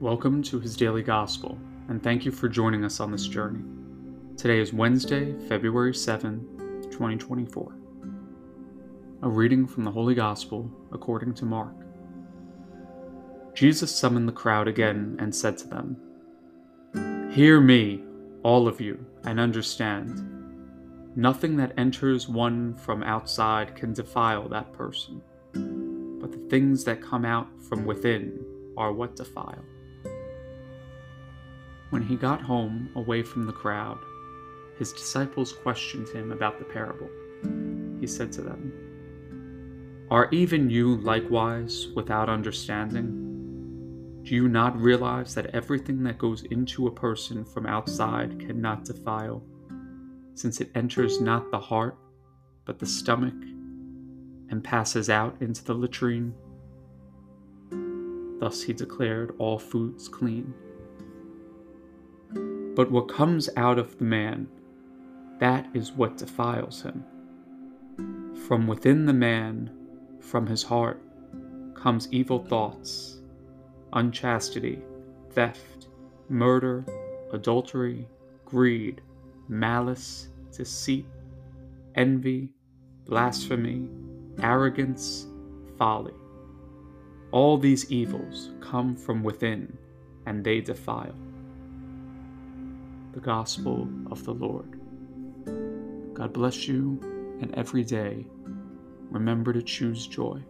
Welcome to His Daily Gospel, and thank you for joining us on this journey. Today is Wednesday, February 7, 2024. A reading from the Holy Gospel according to Mark. Jesus summoned the crowd again and said to them, Hear me, all of you, and understand. Nothing that enters one from outside can defile that person, but the things that come out from within are what defile. When he got home away from the crowd, his disciples questioned him about the parable. He said to them, Are even you likewise without understanding? Do you not realize that everything that goes into a person from outside cannot defile, since it enters not the heart, but the stomach, and passes out into the latrine? Thus he declared all foods clean. But what comes out of the man, that is what defiles him. From within the man, from his heart, comes evil thoughts, unchastity, theft, murder, adultery, greed, malice, deceit, envy, blasphemy, arrogance, folly. All these evils come from within, and they defile the gospel of the Lord. God bless you, and every day remember to choose joy.